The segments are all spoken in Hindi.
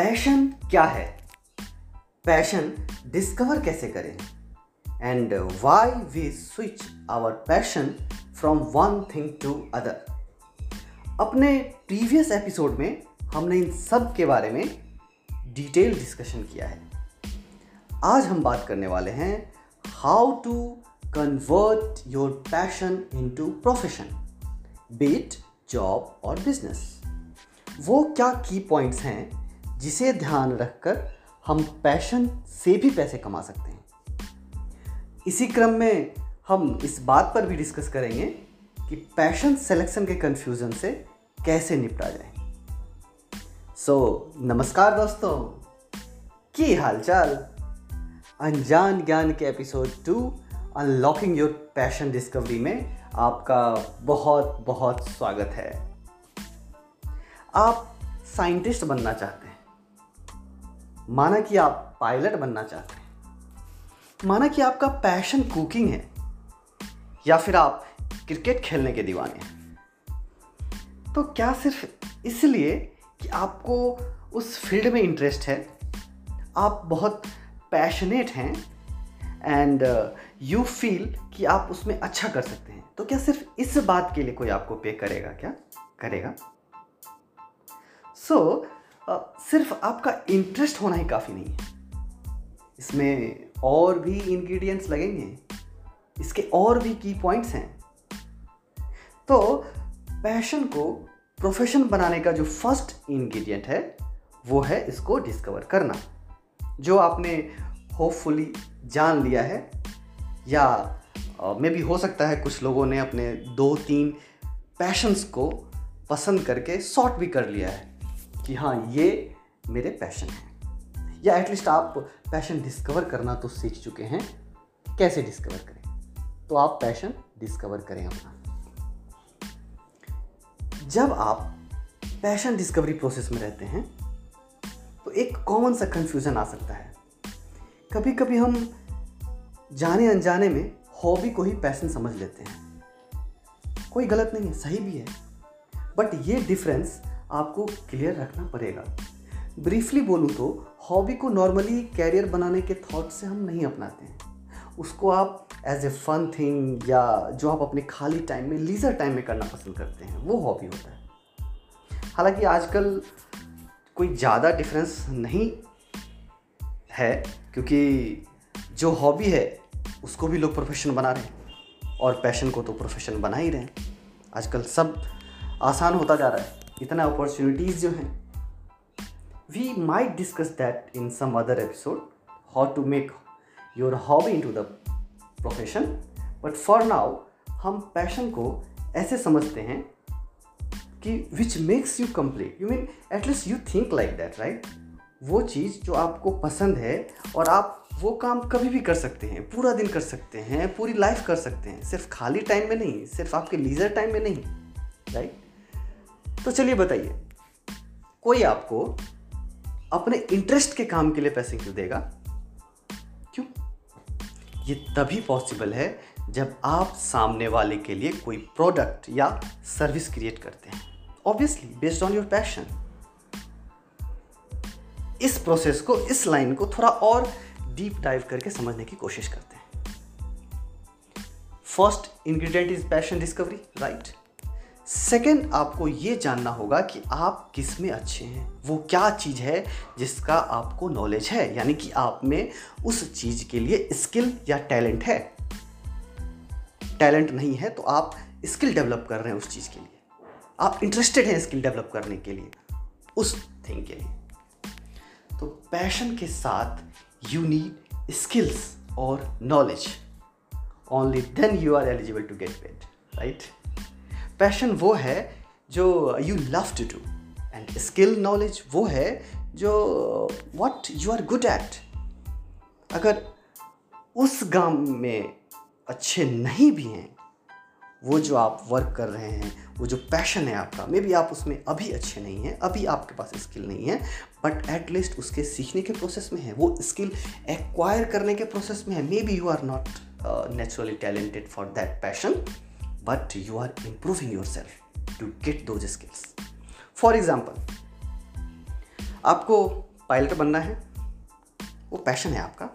पैशन क्या है? पैशन डिस्कवर कैसे करें? And why we switch our passion from one thing to other अपने प्रीवियस एपिसोड में हमने इन सब के बारे में डिटेल डिस्कशन किया है। आज हम बात करने वाले हैं how to convert your passion into profession beat job और बिज़नेस वो क्या की पॉइंट्स हैं जिसे ध्यान रखकर हम पैशन से भी पैसे कमा सकते हैं। इसी क्रम में हम इस बात पर भी डिस्कस करेंगे कि पैशन सिलेक्शन के कन्फ्यूज़न से कैसे निपटा जाए। सो so, नमस्कार दोस्तों। की हालचाल? अनजान ज्ञान के episode two unlocking your passion discovery में आपका बहुत बहुत स्वागत है। आप साइंटिस्ट बनना चाहते माना कि आप पायलट बनना चाहते हैं। माना कि आपका पैशन कुकिंग है या फिर आप क्रिकेट खेलने के दीवाने हैं। तो क्या सिर्फ़ इसलिए कि आपको उस फ़ील्ड में इंटरेस्ट है? आप बहुत पैशनेट हैं एंड यू फील कि आप उसमें अच्छा कर सकते हैं। तो क्या सिर्फ़ इस बात के लिए कोई आपको पे करेगा क्या? करेगा? सो so, सिर्फ़ आपका इंटरेस्ट होना ही काफ़ी नहीं है। इसमें और भी इंग्रेडिएंट्स लगेंगे। इसके और भी की पॉइंट्स हैं। तो पैशन को प्रोफेशन बनाने का जो फ़र्स्ट इंग्रेडिएंट है, वो है इसको डिस्कवर करना। जो आपने होपफुली जान लिया है, या मे भी हो सकता है कुछ लोगों ने अपने दो तीन पैशंस को पसंद करके सॉर्ट भी कर लिया है। कि हाँ ये मेरे पैशन है। या एटलीस्ट आप पैशन डिस्कवर करना तो सीख चुके हैं। कैसे डिस्कवर करें? तो आप पैशन डिस्कवर करें अपना। जब आप पैशन डिस्कवरी प्रोसेस में रहते हैं तो एक कॉमन सा कंफ्यूजन आ सकता है। कभी कभी हम जाने अनजाने में हॉबी को ही पैशन समझ लेते हैं। कोई गलत नहीं है, सही भी है। बट ये डिफरेंस आपको क्लियर रखना पड़ेगा। ब्रीफली बोलूँ तो हॉबी को नॉर्मली कैरियर बनाने के थॉट से हम नहीं अपनाते हैं। उसको आप एज ए फन थिंग या जो आप अपने खाली टाइम में लीजर टाइम में करना पसंद करते हैं, वो हॉबी होता है। हालाँकि आजकल कोई ज़्यादा डिफरेंस नहीं है, क्योंकि जो हॉबी है, उसको भी लोग प्रोफेशन बना रहे हैं। और पैशन को तो प्रोफेशन बना ही रहे हैं। आजकल सब आसान होता जा रहा है। इतना अपॉर्चुनिटीज़ जो हैं we might discuss that in some other episode how to make your hobby into the profession but for now हम पैशन को ऐसे समझते हैं कि which makes you complete you mean at least you think like that right वो चीज़ जो आपको पसंद है और आप वो काम कभी भी कर सकते हैं, पूरा दिन कर सकते हैं, पूरी लाइफ कर सकते हैं। सिर्फ़ खाली टाइम में नहीं, सिर्फ़ आपके लीजर टाइम में नहीं राइट तो चलिए बताइए, कोई आपको अपने इंटरेस्ट के काम के लिए पैसे क्यों देगा? क्यों? ये तभी पॉसिबल है जब आप सामने वाले के लिए कोई प्रोडक्ट या सर्विस क्रिएट करते हैं। Obviously based on your passion इस प्रोसेस को, इस लाइन को थोड़ा और डीप डाइव करके समझने की कोशिश करते हैं। First ingredient is passion discovery right second आपको ये जानना होगा कि आप किसमें अच्छे हैं। वो क्या चीज़ है जिसका आपको नॉलेज है? यानी कि आप में उस चीज़ के लिए स्किल या टैलेंट है? टैलेंट नहीं है तो आप स्किल डेवलप कर रहे हैं उस चीज़ के लिए। आप इंटरेस्टेड हैं स्किल डेवलप करने के लिए, उस थिंग के लिए। तो पैशन के साथ यू नीड स्किल्स और knowledge only then you are eligible to get paid right passion वो है जो you love to do and skill knowledge वो है जो what you are good at अगर उस गाँव में अच्छे नहीं भी हैं, वो जो आप वर्क कर रहे हैं, वो जो पैशन है आपका मे बी आप उसमें अभी अच्छे नहीं हैं, अभी आपके पास स्किल नहीं है बट एटलीस्ट उसके सीखने के प्रोसेस में है, वो स्किल एक्वायर करने के प्रोसेस में है maybe you are not naturally talented for that passion but you are improving yourself to get those skills. For example, आपको पायलट बनना है, वो पैशन है आपका।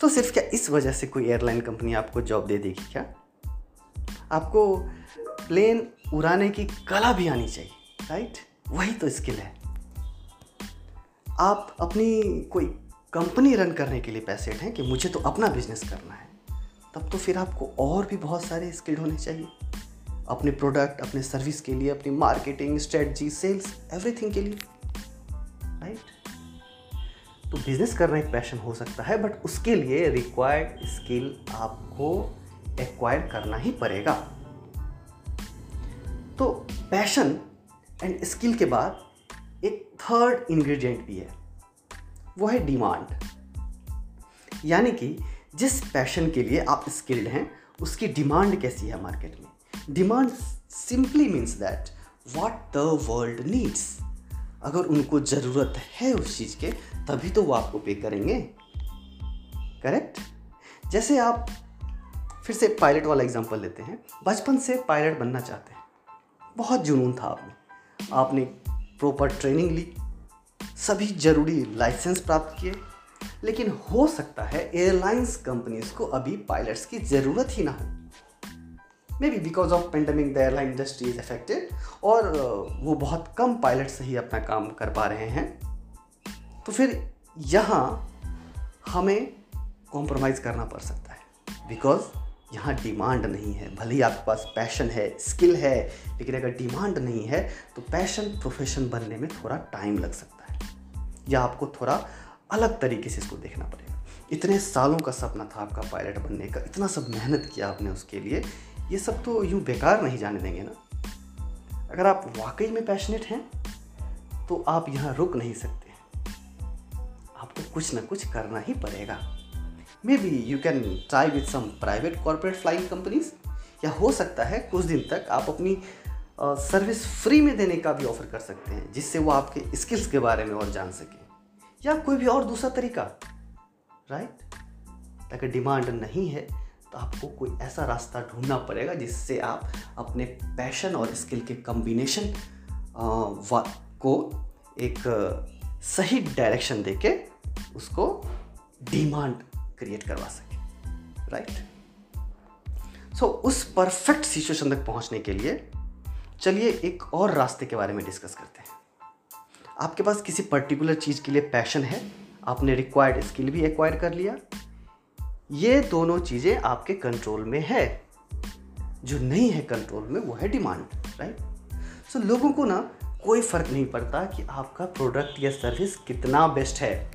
तो सिर्फ़ क्या इस वजह से कोई एयरलाइन कंपनी आपको जॉब दे देगी क्या? आपको प्लेन उड़ाने की कला भी आनी चाहिए राइट वही तो स्किल है। आप अपनी कोई कंपनी रन करने के लिए पैसे हैं कि मुझे तो अपना बिज़नेस करना है। तब तो फिर आपको और भी बहुत सारे स्किल होने चाहिए। अपने प्रोडक्ट अपने सर्विस के लिए, अपनी मार्केटिंग स्ट्रेटजी सेल्स एवरीथिंग के लिए। राइट तो बिज़नेस करना एक पैशन हो सकता है बट उसके लिए रिक्वायर्ड स्किल आपको एक्वायर करना ही पड़ेगा। तो पैशन एंड स्किल के बाद एक थर्ड इंग्रेडिएंट भी है। वो है डिमांड यानी कि जिस पैशन के लिए आप स्किल्ड हैं, उसकी डिमांड कैसी है मार्केट में? Demand simply means that what the world needs अगर उनको ज़रूरत है उस चीज़ के, तभी तो वो आपको पे करेंगे। करेक्ट जैसे आप फिर से पायलट वाला एग्जांपल लेते हैं। बचपन से पायलट बनना चाहते हैं। बहुत जुनून था आपने। आपने प्रॉपर ट्रेनिंग ली। सभी ज़रूरी लाइसेंस प्राप्त किए। लेकिन हो सकता है एयरलाइंस कंपनीज़ को अभी पायलट्स की ज़रूरत ही ना हो। May be because of pandemic the airline industry is affected और वो बहुत कम पायलट से ही अपना काम कर पा रहे हैं। तो फिर यहाँ हमें कॉम्प्रोमाइज़ करना पड़ सकता है। बिकॉज़ यहाँ डिमांड नहीं है। भले ही आपके पास पैशन है स्किल है, लेकिन अगर डिमांड नहीं है तो पैशन प्रोफेशन बनने में थोड़ा टाइम लग सकता है। या आपको थोड़ा अलग तरीके से इसको देखना पड़ेगा। इतने सालों का सपना था आपका पायलट बनने का, इतना सब मेहनत किया आपने उसके लिए, ये सब तो यूँ बेकार नहीं जाने देंगे ना? अगर आप वाकई में पैशनेट हैं तो आप यहाँ रुक नहीं सकते। आपको कुछ ना कुछ करना ही पड़ेगा। May be you can try with some private corporate flying companies या हो सकता है कुछ दिन तक आप अपनी सर्विस फ्री में देने का भी ऑफ़र कर सकते हैं, जिससे वो आपके स्किल्स के बारे में और जान सके। या कोई भी और दूसरा तरीका राइट अगर डिमांड नहीं है तो आपको कोई ऐसा रास्ता ढूंढना पड़ेगा जिससे आप अपने पैशन और स्किल के कम्बिनेशन को एक सही डायरेक्शन देके उसको डिमांड क्रिएट करवा सके राइट सो so, उस परफेक्ट सिचुएशन तक पहुँचने के लिए चलिए एक और रास्ते के बारे में डिस्कस करते हैं। आपके पास किसी पर्टिकुलर चीज़ के लिए पैशन है, आपने रिक्वायर्ड स्किल भी एक्वायर कर लिया। ये दोनों चीज़ें आपके कंट्रोल में है। जो नहीं है कंट्रोल में, वो है डिमांड राइट सो लोगों को ना कोई फ़र्क नहीं पड़ता कि आपका प्रोडक्ट या सर्विस कितना बेस्ट है।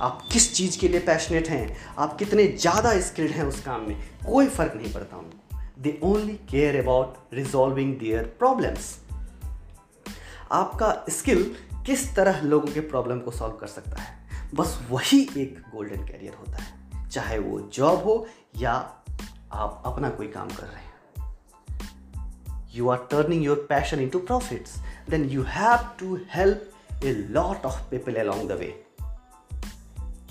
आप किस चीज़ के लिए पैशनेट हैं, आप कितने ज़्यादा स्किल्ड हैं उस काम में, कोई फ़र्क नहीं पड़ता उनको। They only care about resolving their problems आपका स्किल किस तरह लोगों के प्रॉब्लम को सॉल्व कर सकता है? बस वही एक गोल्डन कैरियर होता है। चाहे वो जॉब हो या आप अपना कोई काम कर रहे हैं। You are turning your passion into profit then you have to help a lot of people along the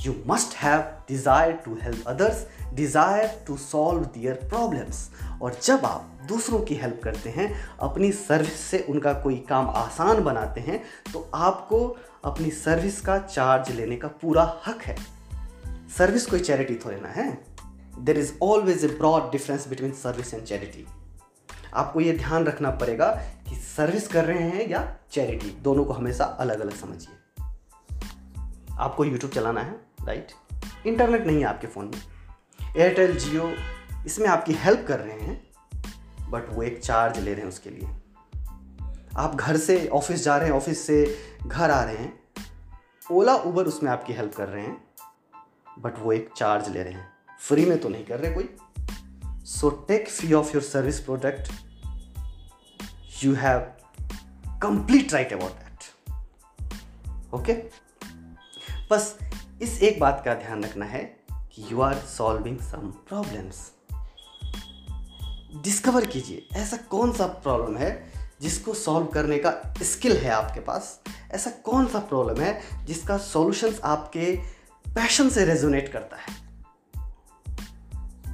you must have desire to help others desire to solve their problems और जब आप दूसरों की हेल्प करते हैं, अपनी सर्विस से उनका कोई काम आसान बनाते हैं तो आपको अपनी सर्विस का चार्ज लेने का पूरा हक है। सर्विस कोई चैरिटी थोड़े ना है। There is always a broad difference between service and charity आपको ये ध्यान रखना पड़ेगा कि सर्विस कर रहे हैं या चैरिटी दोनों को हमेशा अलग अलग समझिए। आपको यूट्यूब चलाना है? राइट? इंटरनेट नहीं है आपके फ़ोन में। एयरटेल जियो इसमें आपकी हेल्प कर रहे हैं, बट वो एक चार्ज ले रहे हैं उसके लिए। आप घर से ऑफ़िस जा रहे हैं, ऑफ़िस से घर आ रहे हैं, ओला, उबर उसमें आपकी हेल्प कर रहे हैं, बट वो एक चार्ज ले रहे हैं। फ्री में तो नहीं कर रहे कोई। So take free of your service product you have complete right about that okay बस इस एक बात का ध्यान रखना है कि you are solving some problems discover कीजिए, ऐसा कौन सा प्रॉब्लम है जिसको सॉल्व करने का स्किल है आपके पास? ऐसा कौन सा प्रॉब्लम है जिसका सॉल्यूशंस आपके पैशन से रेजोनेट करता है?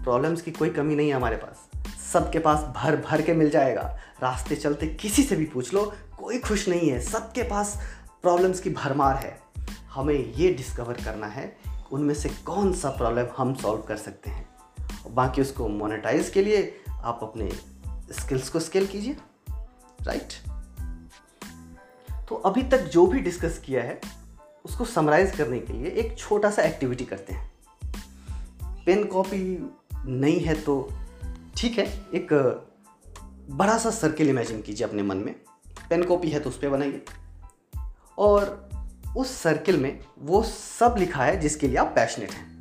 प्रॉब्लम्स की कोई कमी नहीं है हमारे पास। सबके पास भर भर के मिल जाएगा। रास्ते चलते किसी से भी पूछ लो, कोई खुश नहीं है। सबके पास प्रॉब्लम्स की भरमार है। हमें ये डिस्कवर करना है उनमें से कौन सा प्रॉब्लम हम सॉल्व कर सकते हैं। बाकी उसको मोनेटाइज के लिए आप अपने स्किल्स को स्केल कीजिए राइट तो अभी तक जो भी डिस्कस किया है, उसको समराइज करने के लिए एक छोटा सा एक्टिविटी करते हैं। पेन कॉपी नहीं है तो ठीक है, एक बड़ा सा सर्किल इमेजिन कीजिए अपने मन में। पेन कॉपी है तो उस पर बनाइए। और उस सर्किल में वो सब लिखा है जिसके लिए आप पैशनेट हैं।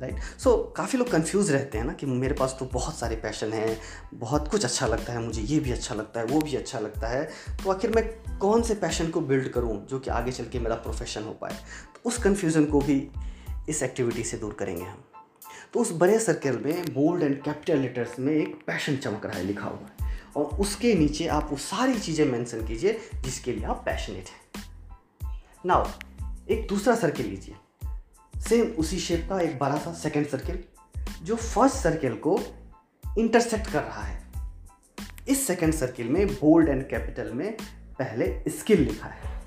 राइट सो so, काफ़ी लोग कंफ्यूज रहते हैं ना कि मेरे पास तो बहुत सारे पैशन हैं बहुत कुछ अच्छा लगता है मुझे ये भी अच्छा लगता है वो भी अच्छा लगता है। तो आखिर मैं कौन से पैशन को बिल्ड करूँ जो कि आगे चल के मेरा प्रोफेशन हो पाए? तो उस कन्फ्यूज़न को भी इस एक्टिविटी से दूर करेंगे हम। तो उस बड़े सर्कल में बोल्ड एंड कैपिटल लेटर्स में एक पैशन चमक रहा है लिखा हुआ है। और उसके नीचे आप वो सारी चीज़ें मेंशन कीजिए जिसके लिए आप पैशनेट हैं। नाउ एक दूसरा सर्किल लीजिए। सेम उसी शेप का एक बड़ा सा सेकेंड सर्किल जो फ़र्स्ट सर्किल को इंटरसेक्ट कर रहा है। इस सेकेंड सर्किल में बोल्ड एंड कैपिटल में पहले स्किल लिखा है।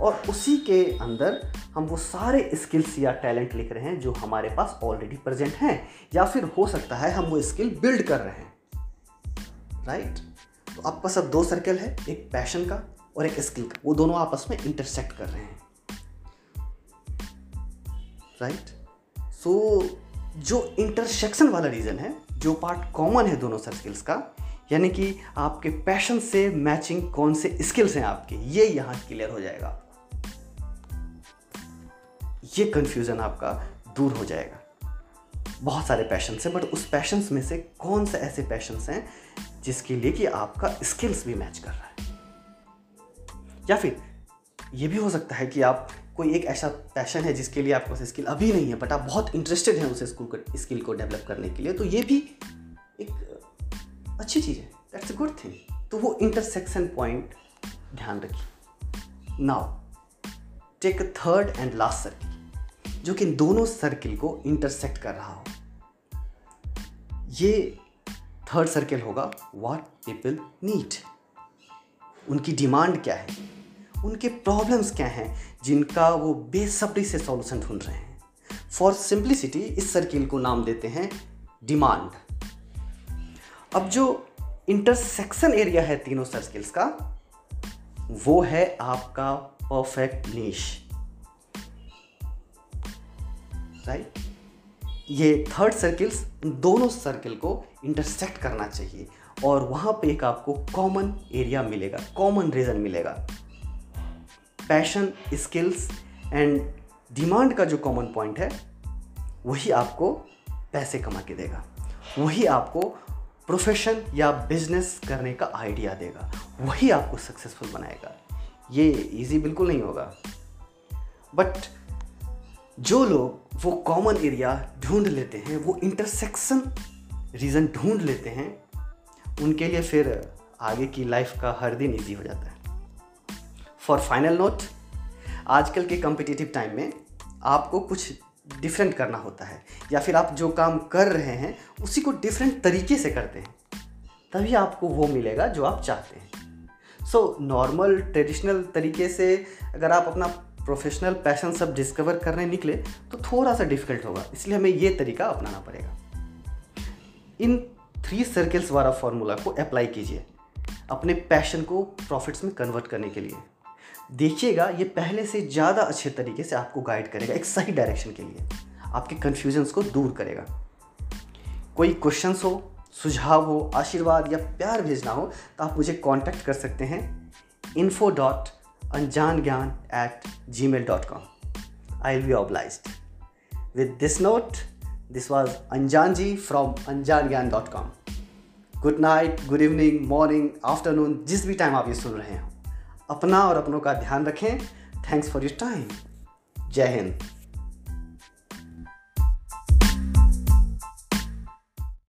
और उसी के अंदर हम वो सारे स्किल्स या टैलेंट लिख रहे हैं, जो हमारे पास ऑलरेडी प्रेजेंट हैं, या फिर हो सकता है हम वो स्किल बिल्ड कर रहे हैं। Right right? तो आपका सब दो सर्कल है, एक पैशन का और एक स्किल का। वो दोनों आपस में इंटरसेक्ट कर रहे हैं। राइट सो so, जो इंटरसेक्शन वाला रीज़न है जो पार्ट कॉमन है दोनों सर स्किल्स का यानी कि आपके पैशन से मैचिंग कौन से स्किल्स हैं आपके ये यहाँ क्लियर हो जाएगा। ये कंफ्यूजन आपका दूर हो जाएगा। बहुत सारे पैशन हैं बट उस पैशंस में से कौन से ऐसे पैशंस हैं जिसके लिए कि आपका स्किल्स भी मैच कर रहा है? या फिर ये भी हो सकता है कि आप, कोई एक ऐसा पैशन है जिसके लिए आपके पास स्किल अभी नहीं है बट आप बहुत इंटरेस्टेड हैं उस स्कूल को स्किल को डेवलप करने के लिए तो ये भी एक अच्छी चीज़ है। दैट्स अ गुड थिंग तो वो इंटरसेक्शन पॉइंट ध्यान रखिए। Now take a third and last circle जो कि दोनों सर्किल को इंटरसेक्ट कर रहा हो। ये थर्ड सर्किल होगा व्हाट पीपल नीड उनकी डिमांड क्या है? उनके प्रॉब्लम्स क्या हैं, जिनका वो बेसब्री से सॉल्यूशन ढूंढ रहे हैं। फॉर सिंप्लिसिटी इस सर्किल को नाम देते हैं डिमांड अब जो इंटरसेक्शन एरिया है तीनों सर्किल्स का, वो है आपका परफेक्ट नीश राइट ये थर्ड सर्किल्स दोनों सर्किल को इंटरसेक्ट करना चाहिए। और वहाँ पे एक आपको कॉमन एरिया मिलेगा कॉमन रीजन मिलेगा। पैशन, स्किल्स एंड डिमांड का जो कॉमन पॉइंट है, वही आपको पैसे कमा के देगा। वही आपको प्रोफेशन या बिज़नेस करने का आइडिया देगा। वही आपको सक्सेसफुल बनाएगा। ये इजी बिल्कुल नहीं होगा। बट जो लोग वो कॉमन एरिया ढूंढ लेते हैं, वो इंटरसेक्शन रीज़न ढूंढ लेते हैं, उनके लिए फिर आगे की लाइफ का हर दिन ईजी हो जाता है। फॉर फाइनल नोट आजकल के कम्पिटिटिव टाइम में आपको कुछ डिफरेंट करना होता है, या फिर आप जो काम कर रहे हैं, उसी को डिफरेंट तरीके से करते हैं, तभी आपको वो मिलेगा जो आप चाहते हैं। सो नॉर्मल ट्रेडिशनल तरीके से अगर आप अपना प्रोफेशनल पैशन सब डिस्कवर करने निकले तो थोड़ा सा डिफ़िकल्ट होगा, इसलिए हमें ये तरीका अपनाना पड़ेगा। इन थ्री सर्कल्स वाला फॉर्मूला को अप्लाई कीजिए, अपने पैशन को प्रॉफिट्स में कन्वर्ट करने के लिए। देखिएगा, ये पहले से ज़्यादा अच्छे तरीके से आपको गाइड करेगा, एक सही डायरेक्शन के लिए। आपके कन्फ्यूजन्स को दूर करेगा। कोई क्वेश्चन हो, सुझाव हो, आशीर्वाद या प्यार भेजना हो तो आप मुझे कांटेक्ट कर सकते हैं info dot Anjaan Gyaan at Gmail dot com I will be oblige with this note this was Anjaan ji from Anjaan Gyaan dot com good night good evening morning afternoon जिस भी टाइम आप ये सुन रहे हैं। अपना और अपनों का ध्यान रखें। थैंक्स फॉर योर टाइम जय हिंद।